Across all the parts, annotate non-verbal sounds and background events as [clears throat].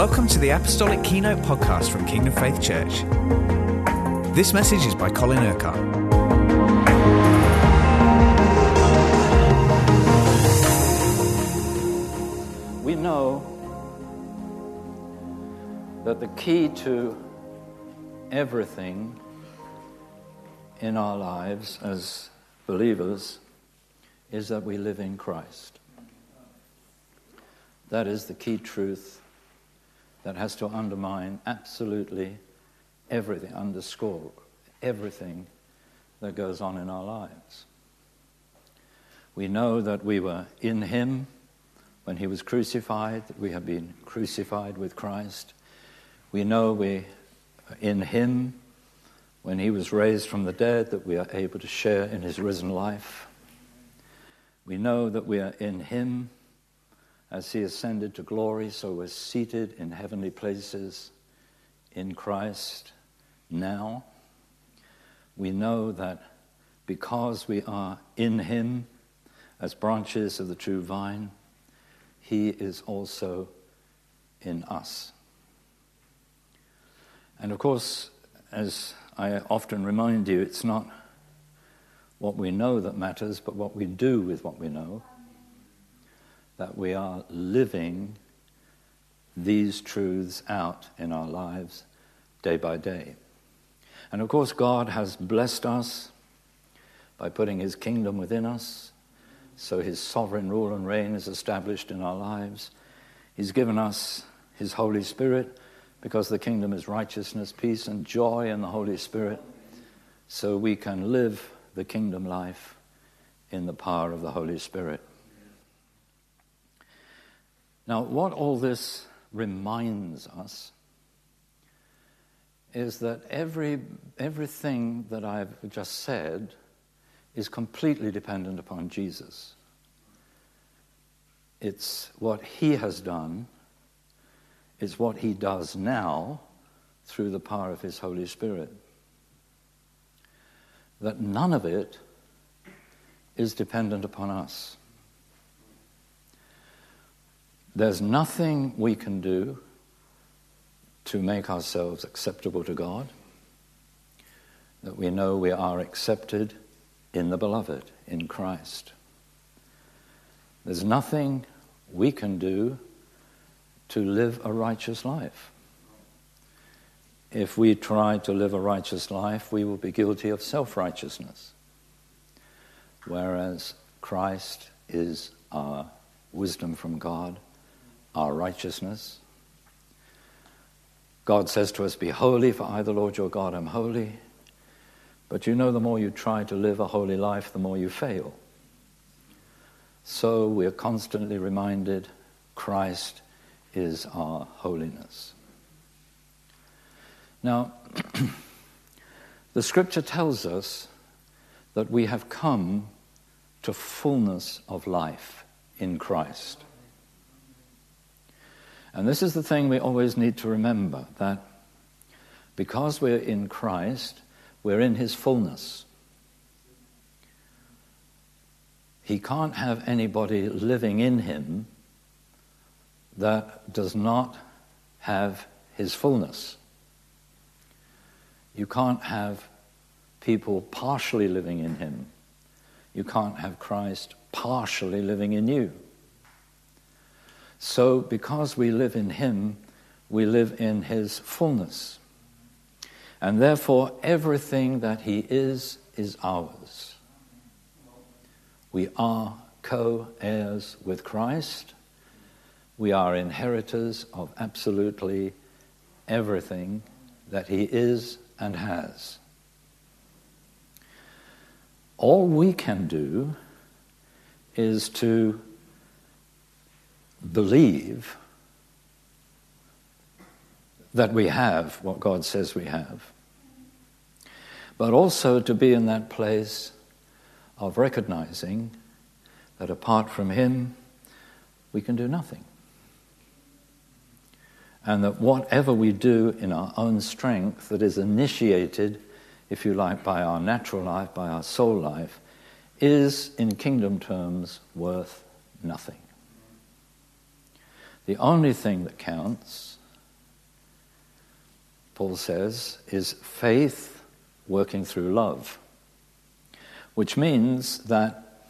Welcome to the Apostolic Keynote podcast from Kingdom Faith Church. This message is by Colin Urquhart. We know that the key to everything in our lives as believers is that we live in Christ. That is the key truth that has to undermine absolutely everything, underscore everything that goes on in our lives. We know that we were in Him when He was crucified, that we have been crucified with Christ. We know we are in Him when He was raised from the dead, that we are able to share in His risen life. We know that we are in Him as he ascended to glory, so we're seated in heavenly places in Christ now. We know that because we are in him as branches of the true vine, he is also in us. And of course, as I often remind you, it's not what we know that matters, but what we do with what we know that we are living these truths out in our lives day by day. And of course, God has blessed us by putting His kingdom within us, so His sovereign rule and reign is established in our lives. He's given us His Holy Spirit because the kingdom is righteousness, peace, and joy in the Holy Spirit, so we can live the kingdom life in the power of the Holy Spirit. Now, what all this reminds us is that every, everything that I've just said is completely dependent upon Jesus. It's what he has done, it's what he does now through the power of his Holy Spirit. That none of it is dependent upon us. There's nothing we can do to make ourselves acceptable to God, that we know we are accepted in the beloved, in Christ. There's nothing we can do to live a righteous life. If we try to live a righteous life, we will be guilty of self righteousness, whereas Christ is our wisdom from God our righteousness. God says to us, Be holy, for I, the Lord your God, am holy. But you know, the more you try to live a holy life, the more you fail. So we are constantly reminded Christ is our holiness. Now, [clears throat] the scripture tells us that we have come to fullness of life in Christ. And this is the thing we always need to remember that because we're in Christ, we're in his fullness. He can't have anybody living in him that does not have his fullness. You can't have people partially living in him. You can't have Christ partially living in you. So, because we live in Him, we live in His fullness. And therefore, everything that He is, is ours. We are co heirs with Christ. We are inheritors of absolutely everything that He is and has. All we can do is to believe that we have what God says we have, but also to be in that place of recognizing that apart from Him, we can do nothing. And that whatever we do in our own strength that is initiated, if you like, by our natural life, by our soul life, is, in kingdom terms, worth nothing. The only thing that counts Paul says, is faith working through love, which means that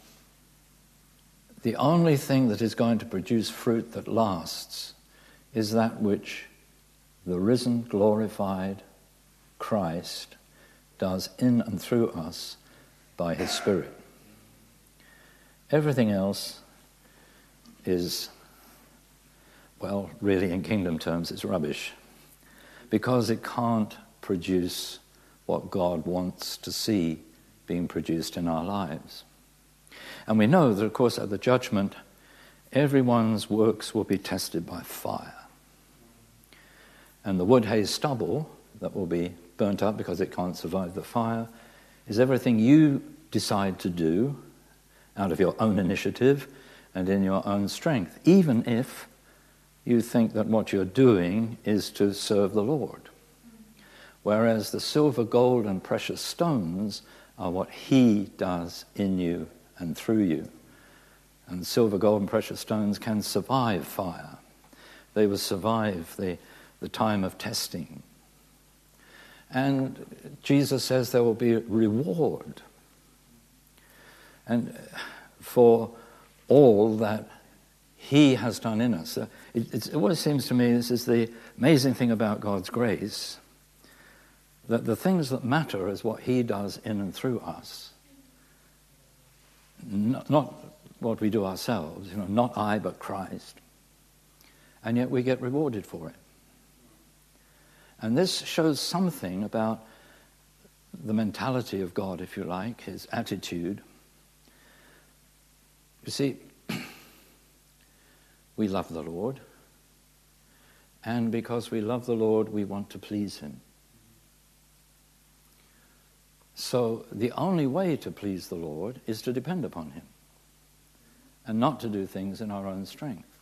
the only thing that is going to produce fruit that lasts is that which the risen, glorified Christ does in and through us by his Spirit. Everything else is, well, really in kingdom terms, it's rubbish because it can't produce what God wants to see being produced in our lives. And we know that, of course, at the judgment, everyone's works will be tested by fire. And the wood, hay, stubble that will be burnt up because it can't survive the fire is everything you decide to do out of your own initiative and in your own strength, even if you think that what you're doing is to serve the Lord. Whereas the silver, gold, and precious stones are what He does in you and through you. And silver, gold, and precious stones can survive fire, they will survive the, the time of testing. And Jesus says there will be reward. And for all that he has done in us. It, it always seems to me this is the amazing thing about God's grace that the things that matter is what He does in and through us, not, not what we do ourselves, you know, not I but Christ. And yet we get rewarded for it. And this shows something about the mentality of God, if you like, his attitude. You see, we love the Lord. And because we love the Lord, we want to please Him. So the only way to please the Lord is to depend upon Him and not to do things in our own strength.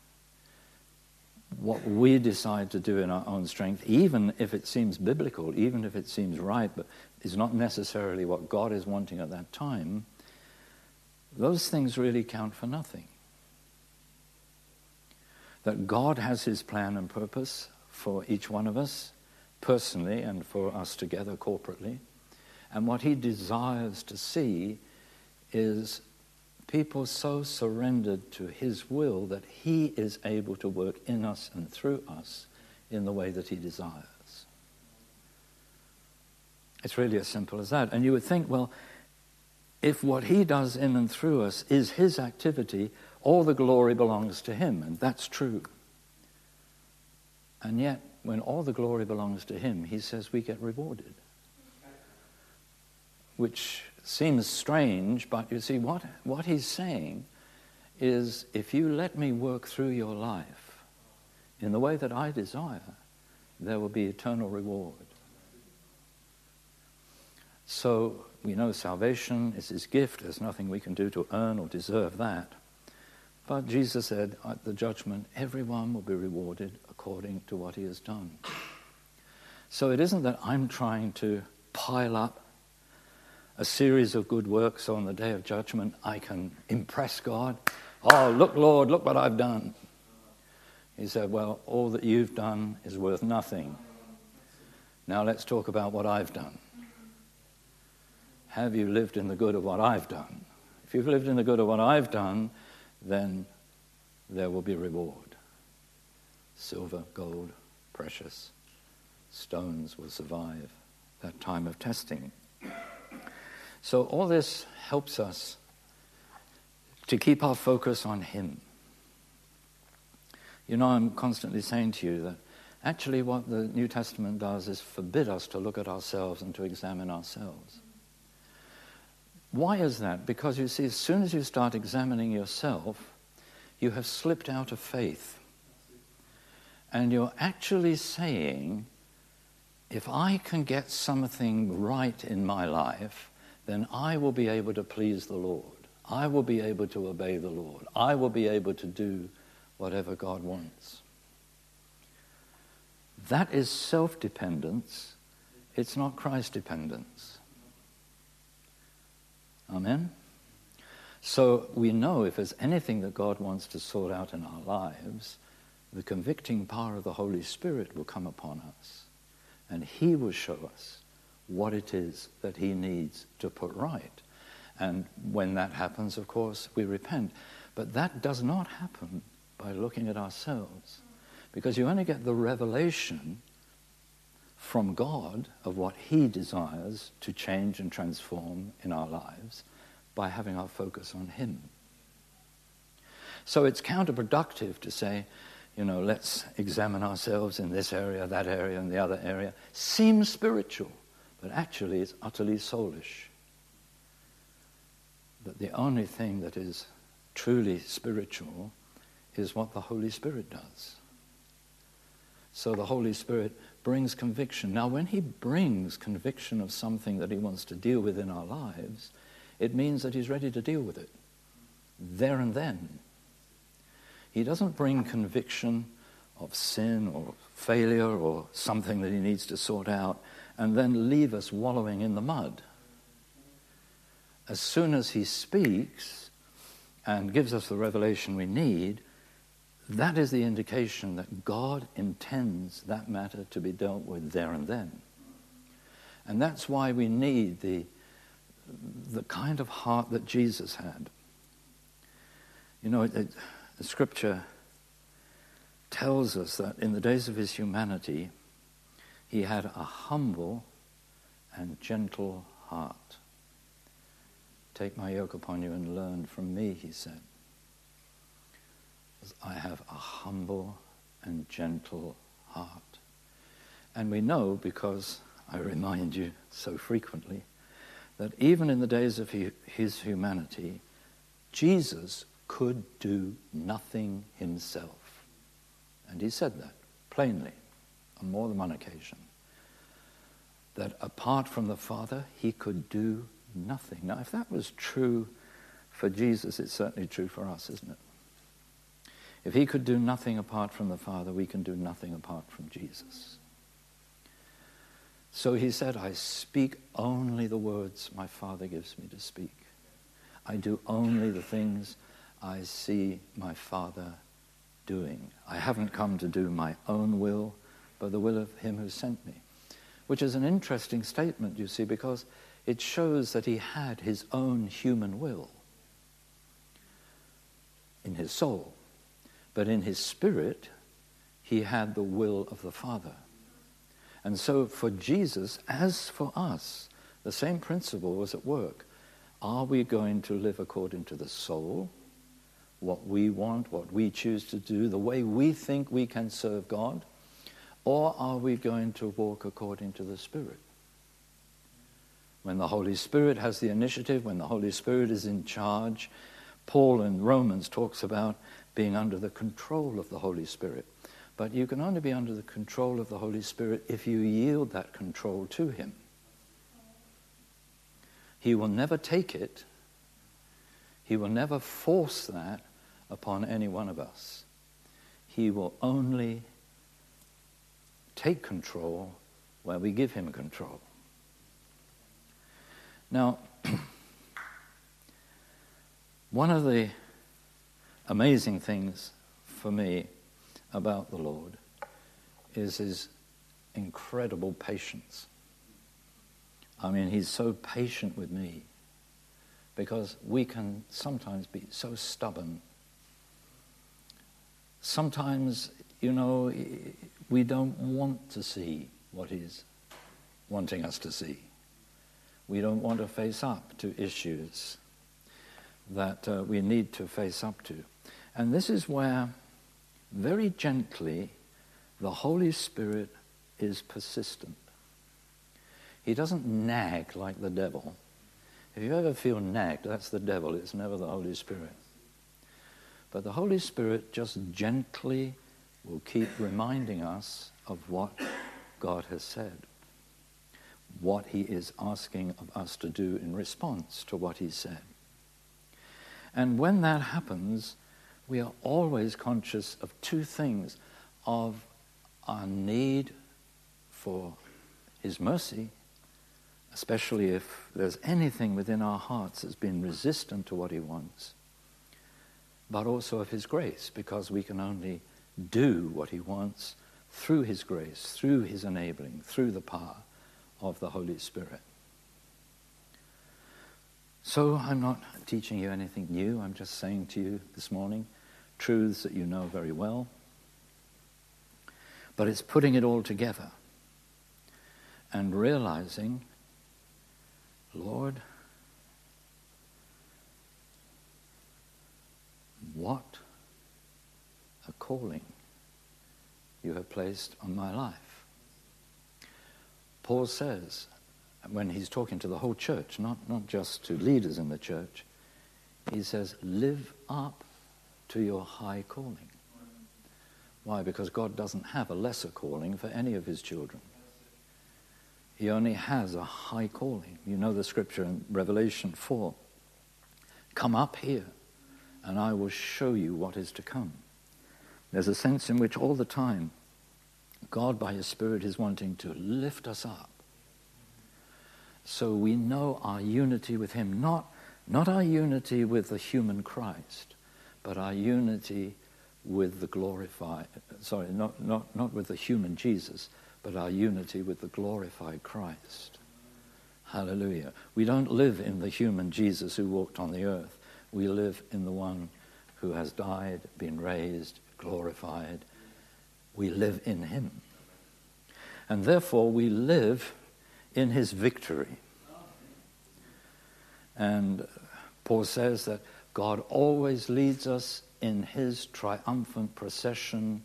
What we decide to do in our own strength, even if it seems biblical, even if it seems right, but is not necessarily what God is wanting at that time, those things really count for nothing that God has his plan and purpose for each one of us, personally, and for us together corporately. And what he desires to see is people so surrendered to his will that he is able to work in us and through us in the way that he desires. It's really as simple as that. And you would think, well, if what he does in and through us is his activity, all the glory belongs to him, and that's true. And yet, when all the glory belongs to him, he says we get rewarded. Which seems strange, but you see, what, what he's saying is if you let me work through your life in the way that I desire, there will be eternal reward. So we know salvation is his gift. There's nothing we can do to earn or deserve that. But Jesus said at the judgment, everyone will be rewarded according to what he has done. So it isn't that I'm trying to pile up a series of good works so on the day of judgment I can impress God. Oh, look, Lord, look what I've done. He said, Well, all that you've done is worth nothing. Now let's talk about what I've done. Have you lived in the good of what I've done? If you've lived in the good of what I've done, then there will be reward. Silver, gold, precious stones will survive that time of testing. So, all this helps us to keep our focus on Him. You know, I'm constantly saying to you that actually what the New Testament does is forbid us to look at ourselves and to examine ourselves. Why is that? Because you see, as soon as you start examining yourself, you have slipped out of faith. And you're actually saying, if I can get something right in my life, then I will be able to please the Lord. I will be able to obey the Lord. I will be able to do whatever God wants. That is self dependence, it's not Christ dependence. Amen? So we know if there's anything that God wants to sort out in our lives, the convicting power of the Holy Spirit will come upon us. And He will show us what it is that He needs to put right. And when that happens, of course, we repent. But that does not happen by looking at ourselves. Because you only get the revelation from God of what He desires to change and transform in our lives by having our focus on Him. So it's counterproductive to say, you know, let's examine ourselves in this area, that area, and the other area. Seems spiritual, but actually it's utterly soulish. That the only thing that is truly spiritual is what the Holy Spirit does. So the Holy Spirit brings conviction. Now, when He brings conviction of something that He wants to deal with in our lives, it means that He's ready to deal with it there and then. He doesn't bring conviction of sin or failure or something that He needs to sort out and then leave us wallowing in the mud. As soon as He speaks and gives us the revelation we need, that is the indication that God intends that matter to be dealt with there and then. And that's why we need the, the kind of heart that Jesus had. You know, it, it, the scripture tells us that in the days of his humanity, he had a humble and gentle heart. Take my yoke upon you and learn from me, he said. I have a humble and gentle heart. And we know, because I remind you so frequently, that even in the days of his humanity, Jesus could do nothing himself. And he said that plainly on more than one occasion. That apart from the Father, he could do nothing. Now, if that was true for Jesus, it's certainly true for us, isn't it? If he could do nothing apart from the Father, we can do nothing apart from Jesus. So he said, I speak only the words my Father gives me to speak. I do only the things I see my Father doing. I haven't come to do my own will, but the will of him who sent me. Which is an interesting statement, you see, because it shows that he had his own human will in his soul. But in his spirit, he had the will of the Father. And so for Jesus, as for us, the same principle was at work. Are we going to live according to the soul, what we want, what we choose to do, the way we think we can serve God? Or are we going to walk according to the Spirit? When the Holy Spirit has the initiative, when the Holy Spirit is in charge, Paul in Romans talks about being under the control of the Holy Spirit. But you can only be under the control of the Holy Spirit if you yield that control to Him. He will never take it, He will never force that upon any one of us. He will only take control where we give Him control. Now, [clears throat] one of the amazing things for me about the Lord is his incredible patience. I mean, he's so patient with me because we can sometimes be so stubborn. Sometimes, you know, we don't want to see what he's wanting us to see. We don't want to face up to issues that uh, we need to face up to. And this is where, very gently, the Holy Spirit is persistent. He doesn't nag like the devil. If you ever feel nagged, that's the devil, it's never the Holy Spirit. But the Holy Spirit just gently will keep reminding us of what God has said, what He is asking of us to do in response to what He said. And when that happens, we are always conscious of two things of our need for His mercy, especially if there's anything within our hearts that's been resistant to what He wants, but also of His grace, because we can only do what He wants through His grace, through His enabling, through the power of the Holy Spirit. So I'm not teaching you anything new. I'm just saying to you this morning truths that you know very well. But it's putting it all together and realizing, Lord, what a calling you have placed on my life. Paul says, when he's talking to the whole church, not, not just to leaders in the church, he says, live up to your high calling. Why? Because God doesn't have a lesser calling for any of his children. He only has a high calling. You know the scripture in Revelation 4 Come up here, and I will show you what is to come. There's a sense in which all the time God, by His Spirit, is wanting to lift us up so we know our unity with Him, not, not our unity with the human Christ, but our unity with the glorified, sorry, not, not, not with the human Jesus, but our unity with the glorified Christ. Hallelujah. We don't live in the human Jesus who walked on the earth. We live in the one who has died, been raised, glorified. We live in him. And therefore, we live in his victory. And Paul says that God always leads us in his triumphant procession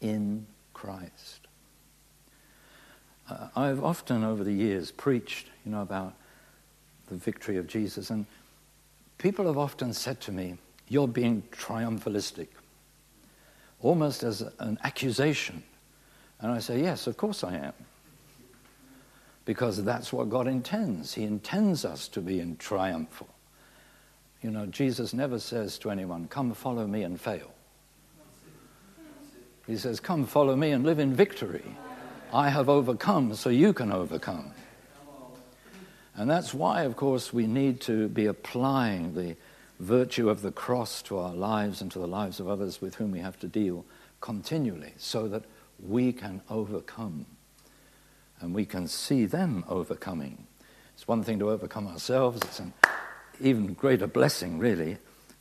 in Christ. Uh, I've often over the years preached, you know, about the victory of Jesus, and people have often said to me, You're being triumphalistic, almost as an accusation. And I say, Yes, of course I am because that's what God intends. He intends us to be in triumphal. You know, Jesus never says to anyone, Come follow me and fail. He says, Come follow me and live in victory. I have overcome so you can overcome. And that's why, of course, we need to be applying the virtue of the cross to our lives and to the lives of others with whom we have to deal continually so that we can overcome and we can see them overcoming. It's one thing to overcome ourselves, it's an even greater blessing, really,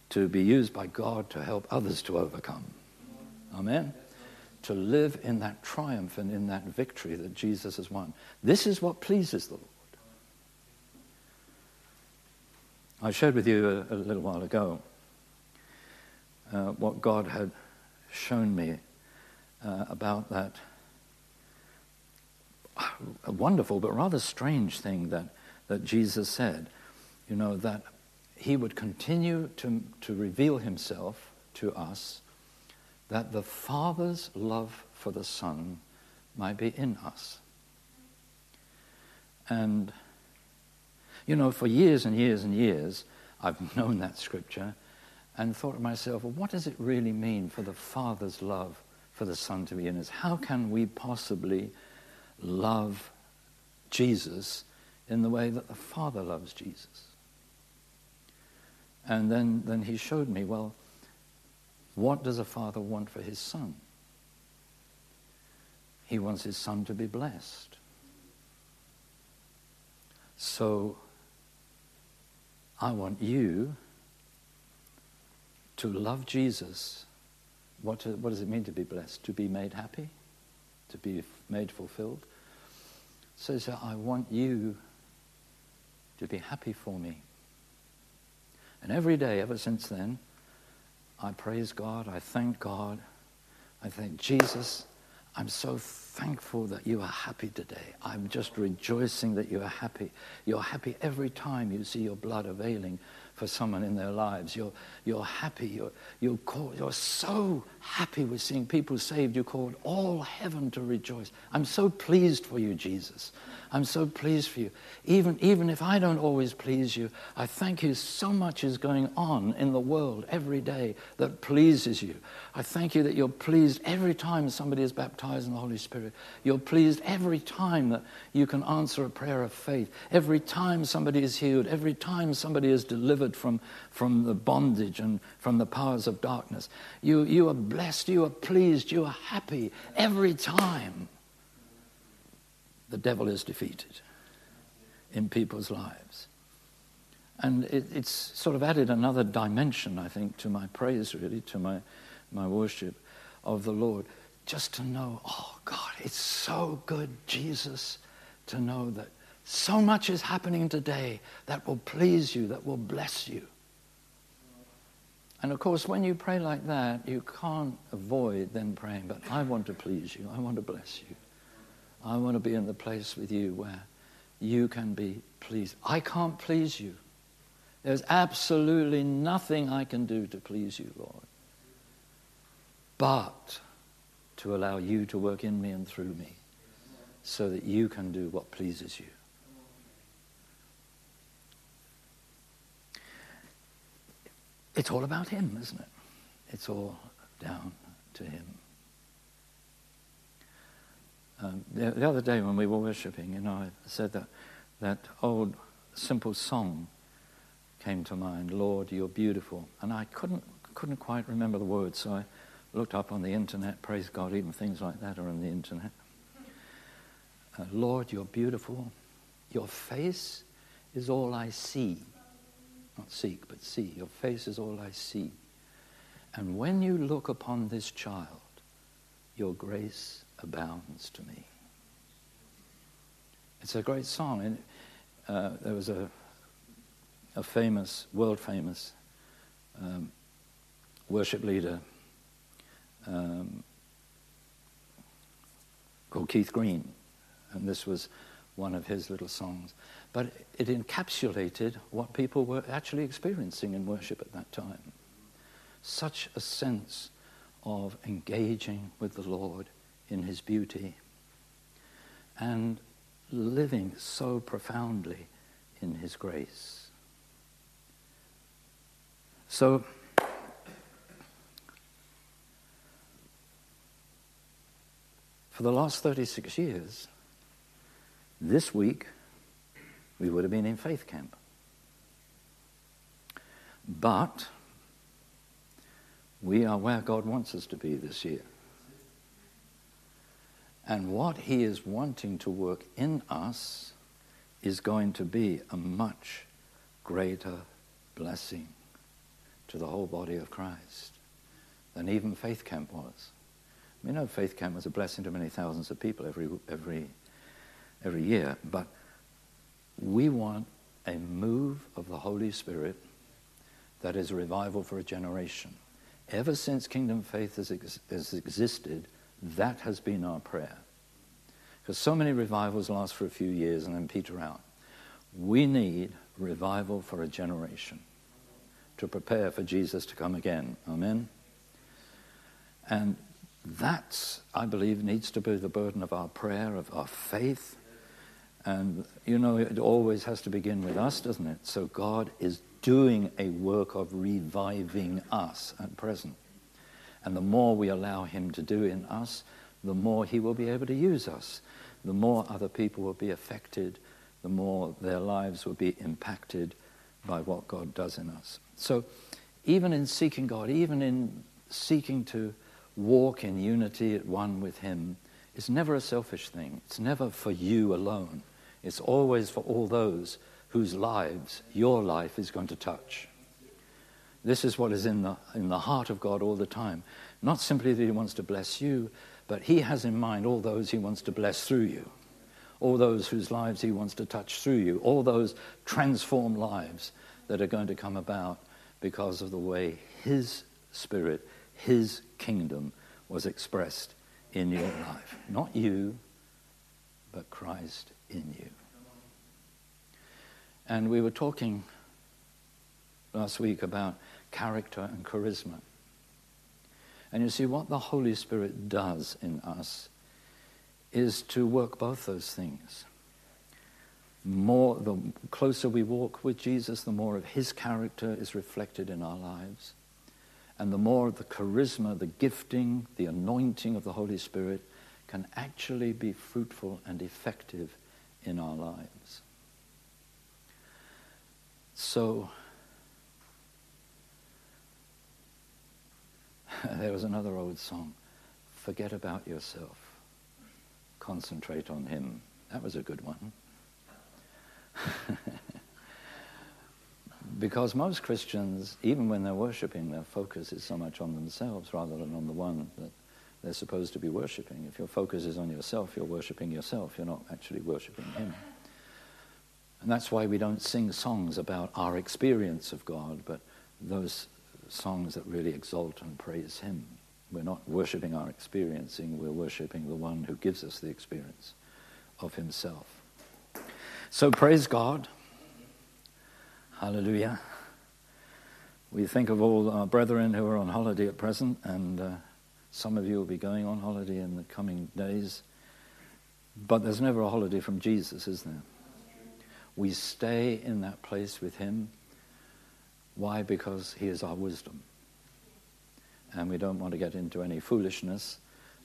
to be used by God to help others to overcome. Amen? To live in that triumph and in that victory that Jesus has won. This is what pleases the Lord. I shared with you a, a little while ago uh, what God had shown me uh, about that a wonderful but rather strange thing that, that Jesus said. You know, that he would continue to, to reveal himself to us, that the Father's love for the Son might be in us. And, you know, for years and years and years, I've [laughs] known that scripture and thought to myself, well, what does it really mean for the Father's love for the Son to be in us? How can we possibly love Jesus in the way that the Father loves Jesus. And then, then he showed me, well, what does a father want for his son? He wants his son to be blessed. So I want you to love Jesus. What, what does it mean to be blessed? To be made happy? To be made fulfilled? So, so I want you to be happy for me. And every day, ever since then, I praise God, I thank God, I thank Jesus. I'm so thankful that you are happy today. I'm just rejoicing that you are happy. You're happy every time you see your blood availing for someone in their lives. You're, you're happy. You're, you're, called, you're so happy with seeing people saved. You called all heaven to rejoice. I'm so pleased for you, Jesus. I'm so pleased for you. Even, even if I don't always please you, I thank you so much is going on in the world every day that pleases you. I thank you that you're pleased every time somebody is baptized in the Holy Spirit. You're pleased every time that you can answer a prayer of faith. Every time somebody is healed. Every time somebody is delivered from, from the bondage and from the powers of darkness. You, you are blessed, you are pleased, you are happy every time the devil is defeated in people's lives. And it, it's sort of added another dimension, I think, to my praise, really, to my, my worship of the Lord. Just to know, oh God, it's so good, Jesus, to know that so much is happening today that will please you, that will bless you. And of course, when you pray like that, you can't avoid then praying, but I want to please you, I want to bless you. I want to be in the place with you where you can be pleased. I can't please you. There's absolutely nothing I can do to please you, Lord, but to allow you to work in me and through me so that you can do what pleases you. It's all about Him, isn't it? It's all down to Him. Um, the, the, other day when we were worshipping, you know, I said that that old simple song came to mind, Lord, you're beautiful. And I couldn't, couldn't quite remember the words, so I looked up on the internet. Praise God, even things like that are on the internet. Uh, Lord, you're beautiful. Your face is all I see. Not seek, but see. Your face is all I see. And when you look upon this child, your grace abounds to me. It's a great song. And uh, there was a, a famous, world famous um, worship leader um, called Keith Green. And this was one of his little songs. But it encapsulated what people were actually experiencing in worship at that time. Such a sense of engaging with the Lord in his beauty and living so profoundly in his grace. So, for the last 36 years, this week, we would have been in faith camp. But we are where God wants us to be this year. And what He is wanting to work in us is going to be a much greater blessing to the whole body of Christ than even faith camp was. We know faith camp was a blessing to many thousands of people every, every, every year, but we want a move of the Holy Spirit that is a revival for a generation. Ever since Kingdom Faith has, ex- has existed, that has been our prayer. Because so many revivals last for a few years and then peter out. We need revival for a generation to prepare for Jesus to come again. Amen? And that, I believe, needs to be the burden of our prayer, of our faith. And, you know, it always has to begin with us, doesn't it? So God is doing a work of reviving us at present. And the more we allow Him to do in us, the more He will be able to use us. The more other people will be affected, the more their lives will be impacted by what God does in us. So, even in seeking God, even in seeking to walk in unity at one with Him, it's never a selfish thing. It's never for you alone. It's always for all those whose lives your life is going to touch. This is what is in the, in the heart of God all the time. Not simply that He wants to bless you, but He has in mind all those He wants to bless through you, all those whose lives He wants to touch through you, all those transformed lives that are going to come about because of the way His Spirit, His kingdom was expressed in your life. Not you, but Christ in you. And we were talking last week about character and charisma. And you see, what the Holy Spirit does in us is to work both those things. More, the closer we walk with Jesus, the more of his character is reflected in our lives. And the more the charisma, the gifting, the anointing of the Holy Spirit can actually be fruitful and effective in our lives. So, [laughs] there was another old song Forget about yourself, concentrate on Him. That was a good one. [laughs] because most Christians, even when they're worshipping, their focus is so much on themselves rather than on the one that they're supposed to be worshipping. If your focus is on yourself, you're worshipping yourself. You're not actually worshipping Him. And that's why we don't sing songs about our experience of God, but those songs that really exalt and praise Him. We're not worshipping our experiencing, we're worshipping the one who gives us the experience of Himself. So praise God. Hallelujah. We think of all our brethren who are on holiday at present, and uh, some of you will be going on holiday in the coming days. But there's never a holiday from Jesus, is there? We stay in that place with Him. Why? Because He is our wisdom. And we don't want to get into any foolishness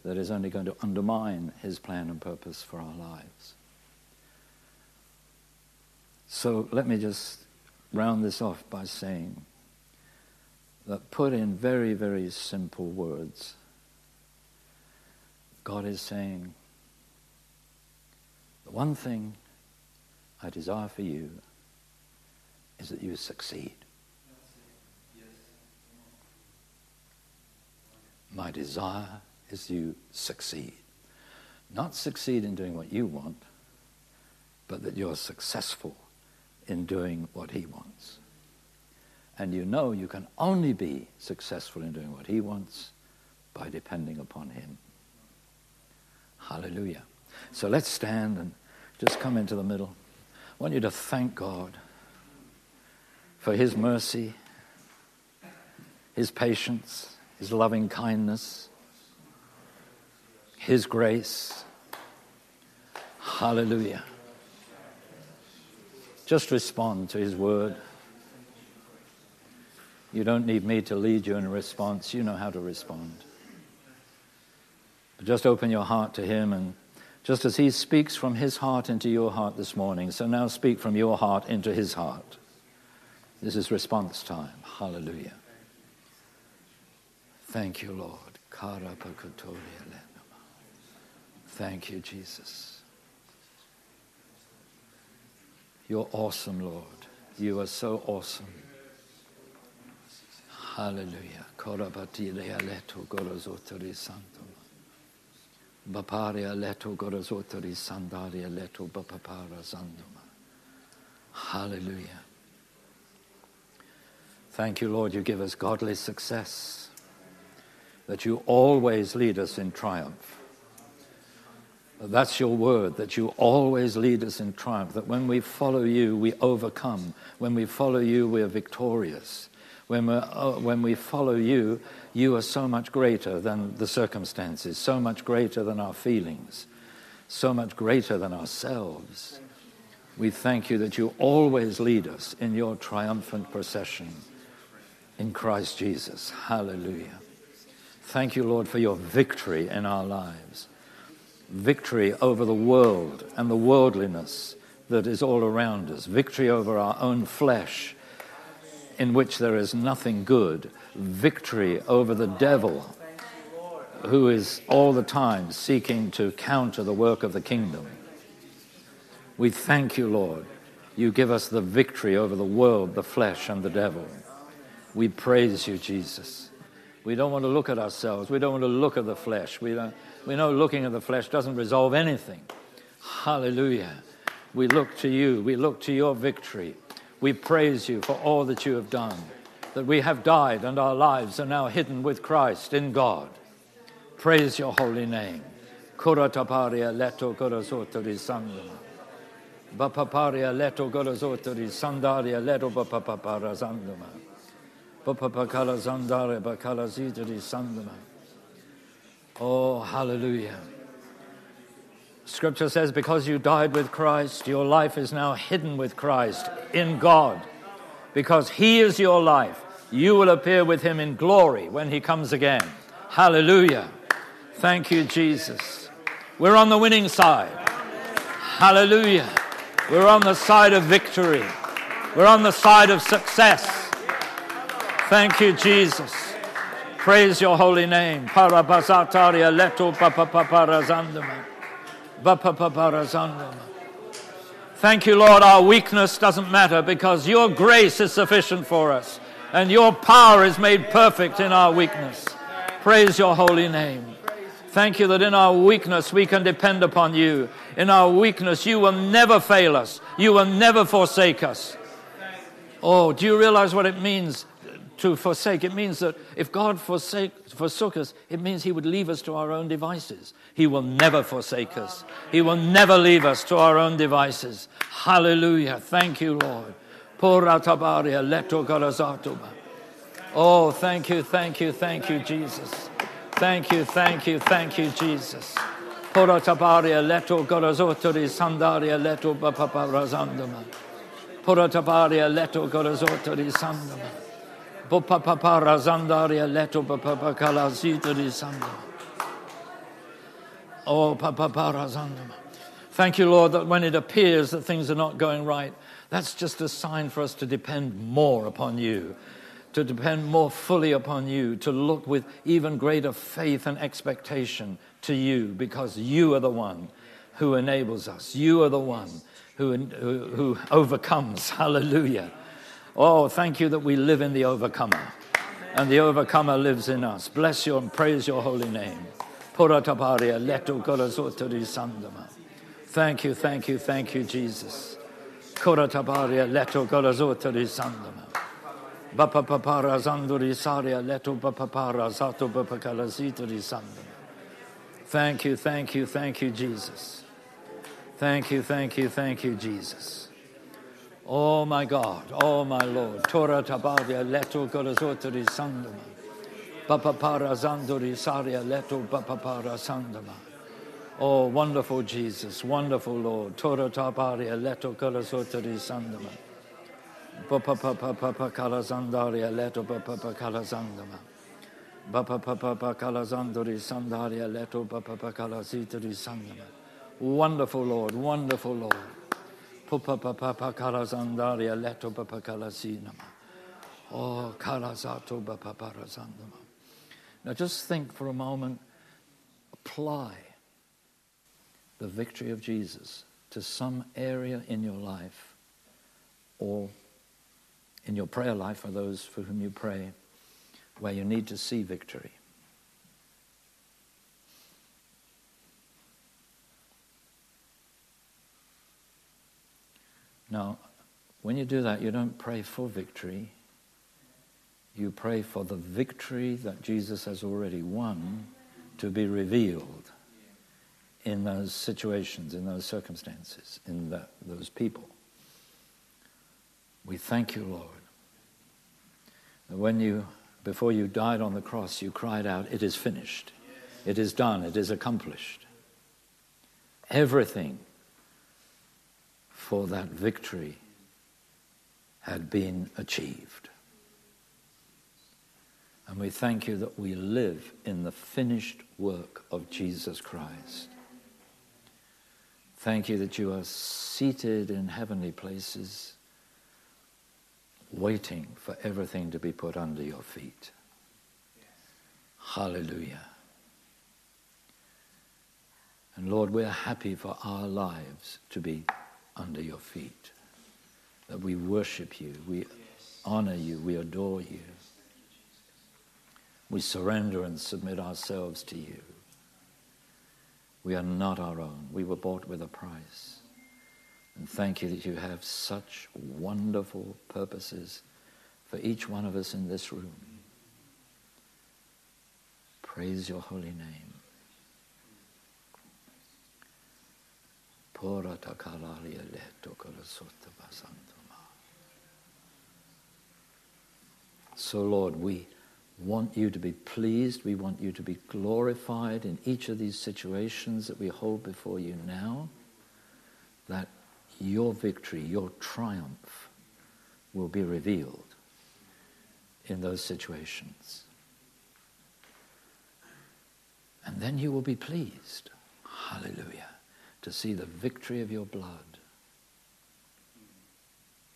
that is only going to undermine His plan and purpose for our lives. So let me just round this off by saying that put in very, very simple words, God is saying, the one thing I desire for you is that you succeed. My desire is you succeed. Not succeed in doing what you want, but that you're successful in doing what he wants. And you know you can only be successful in doing what he wants by depending upon him. Hallelujah. So let's stand and just come into the middle. I want you to thank God for his mercy, his patience, his loving kindness, his grace. Hallelujah. Just respond to His word. You don't need me to lead you in a response. You know how to respond. But just open your heart to Him, and just as He speaks from His heart into your heart this morning, so now speak from your heart into His heart. This is response time. Hallelujah. Thank you, Lord. Thank you, Jesus. You're awesome, Lord. You are so awesome. Hallelujah. Korabatile aleto gorazotari santum. Bapari aleto gorazotari sandari aleto bapapara sanduma. Hallelujah. Thank you, Lord, you give us godly success, that you always lead us in triumph. That's your word, that you always lead us in triumph, that when we follow you, we overcome. When we follow you, we are victorious. When, uh, when we follow you, you are so much greater than the circumstances, so much greater than our feelings, so much greater than ourselves. We thank you that you always lead us in your triumphant procession in Christ Jesus. Hallelujah. Thank you, Lord, for your victory in our lives victory over the world and the worldliness that is all around us, victory over our own flesh, in which there is nothing good, victory over the devil, who is all the time seeking to counter the work of the kingdom. We thank you, Lord. You give us the victory over the world, the flesh, and the devil. We praise you, Jesus. We don't want to look at ourselves. We don't want to look at the flesh. We don't, we know looking at the flesh doesn't resolve anything. Hallelujah. We look to you. We look to your victory. We praise you for all that you have done, that we have died and our lives are now hidden with Christ in God. Praise your holy name. Kurataparia leto korasotori sandama. Bapaparia leto korasotori sandaria leto bapapapara. Oh, hallelujah. Scripture says, because you died with Christ, your life is now hidden with Christ in God. Because He is your life, you will appear with Him in glory when He comes again. Hallelujah. Thank you, Jesus. We're on the winning side. Hallelujah. We're on the side of victory. We're on the side of success. Thank you, Jesus. Praise your holy name. Thank you, Lord. Our weakness doesn't matter because your grace is sufficient for us and your power is made perfect in our weakness. Praise your holy name. Thank you that in our weakness we can depend upon you. In our weakness, you will never fail us, you will never forsake us. Oh, do you realize what it means to forsake? It means that if God forsake, forsook us, it means He would leave us to our own devices. He will never forsake us, He will never leave us to our own devices. Hallelujah. Thank you, Lord. Oh, thank you, thank you, thank you, Jesus. Thank you, thank you, thank you, Jesus. Poratabaria leto gorazotori sandaria leto paparazandama. Poratabaria leto gorazotori sandama. Thank you, Lord, that when it appears that things are not going right, that's just a sign for us to depend more upon you to depend more fully upon you, to look with even greater faith and expectation to you, because you are the one who enables us. You are the one who, who, who overcomes. Hallelujah. Oh, thank you that we live in the overcomer, and the overcomer lives in us. Bless you and praise your holy name. Thank you, thank you, thank you, Jesus. Koratabaria leto golazotari sandama. Bapapapara zanduri saria leto bapapara zato bapakalazituri sandam. Thank you, thank you, thank you, Jesus. Thank you, thank you, thank you, Jesus. Oh my God, oh my Lord. Torah tabadia leto golazoturi sandama. Bapapara zanduri saria leto bapapara sandama. Oh, wonderful Jesus, wonderful Lord. Torah tabadia leto golazoturi sandama. Papa papa papa kalazandaria leto papa papa kalazandama. Papa papa papa kalazandori sandaria leto papa papa kalazitri sandama. Wonderful Lord, wonderful Lord. Oh. Now just think for a moment, apply the victory of Jesus to some area in your life or in your prayer life for those for whom you pray where you need to see victory. Now, when you do that, you don't pray for victory. You pray for the victory that Jesus has already won to be revealed in those situations, in those circumstances, in those people. We thank you, Lord. When you, before you died on the cross, you cried out, It is finished. It is done. It is accomplished. Everything for that victory had been achieved. And we thank you that we live in the finished work of Jesus Christ. Thank you that you are seated in heavenly places waiting for everything to be put under your feet. Hallelujah. And Lord, we're happy for our lives to be under your feet. That we worship you, we honor you, we adore you. We surrender and submit ourselves to you. We are not our own. We were bought with a price. And thank you that you have such wonderful purposes for each one of us in this room. Praise your holy name. So, Lord, we want you to be pleased. We want you to be glorified in each of these situations that we hold before you now. That your victory, your triumph will be revealed in those situations. And then you will be pleased, hallelujah, to see the victory of your blood,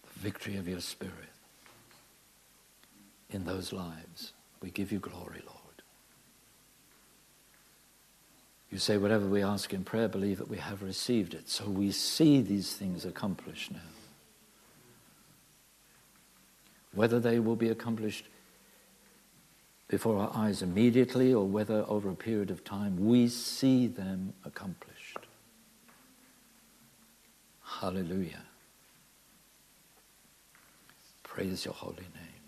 the victory of your spirit in those lives. We give you glory, Lord. You say, whatever we ask in prayer, believe that we have received it. So we see these things accomplished now. Whether they will be accomplished before our eyes immediately or whether over a period of time, we see them accomplished. Hallelujah. Praise your holy name.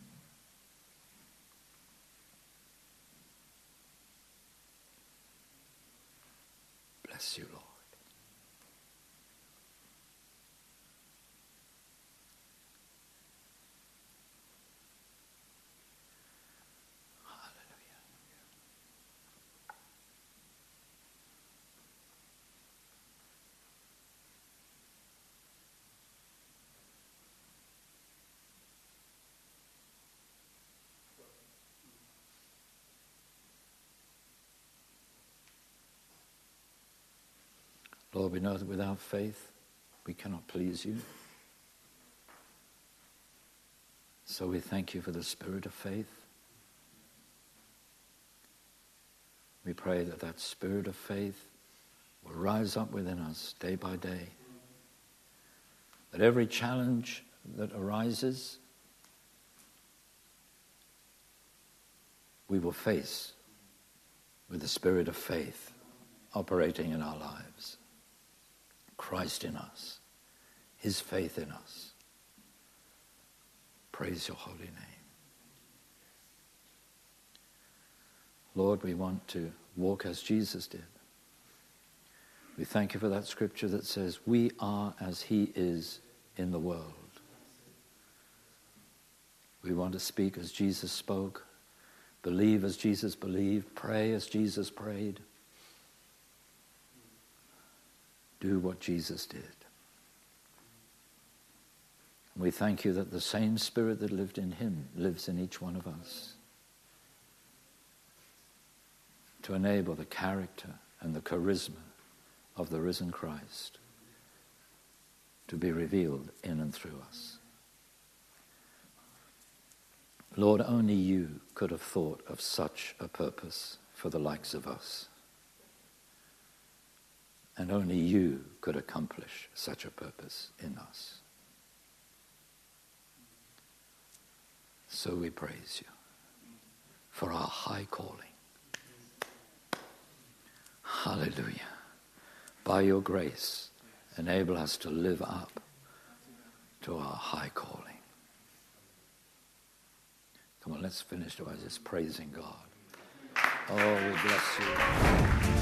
Bless you, Lord. Lord, we know that without faith we cannot please you. So we thank you for the spirit of faith. We pray that that spirit of faith will rise up within us day by day. That every challenge that arises, we will face with the spirit of faith operating in our lives. Christ in us, his faith in us. Praise your holy name. Lord, we want to walk as Jesus did. We thank you for that scripture that says, We are as he is in the world. We want to speak as Jesus spoke, believe as Jesus believed, pray as Jesus prayed. Do what Jesus did. And We thank you that the same Spirit that lived in him lives in each one of us to enable the character and the charisma of the risen Christ to be revealed in and through us. Lord, only you could have thought of such a purpose for the likes of us. And only you could accomplish such a purpose in us. So we praise you for our high calling. Hallelujah. By your grace, enable us to live up to our high calling. Come on, let's finish by just praising God. Oh, we bless you.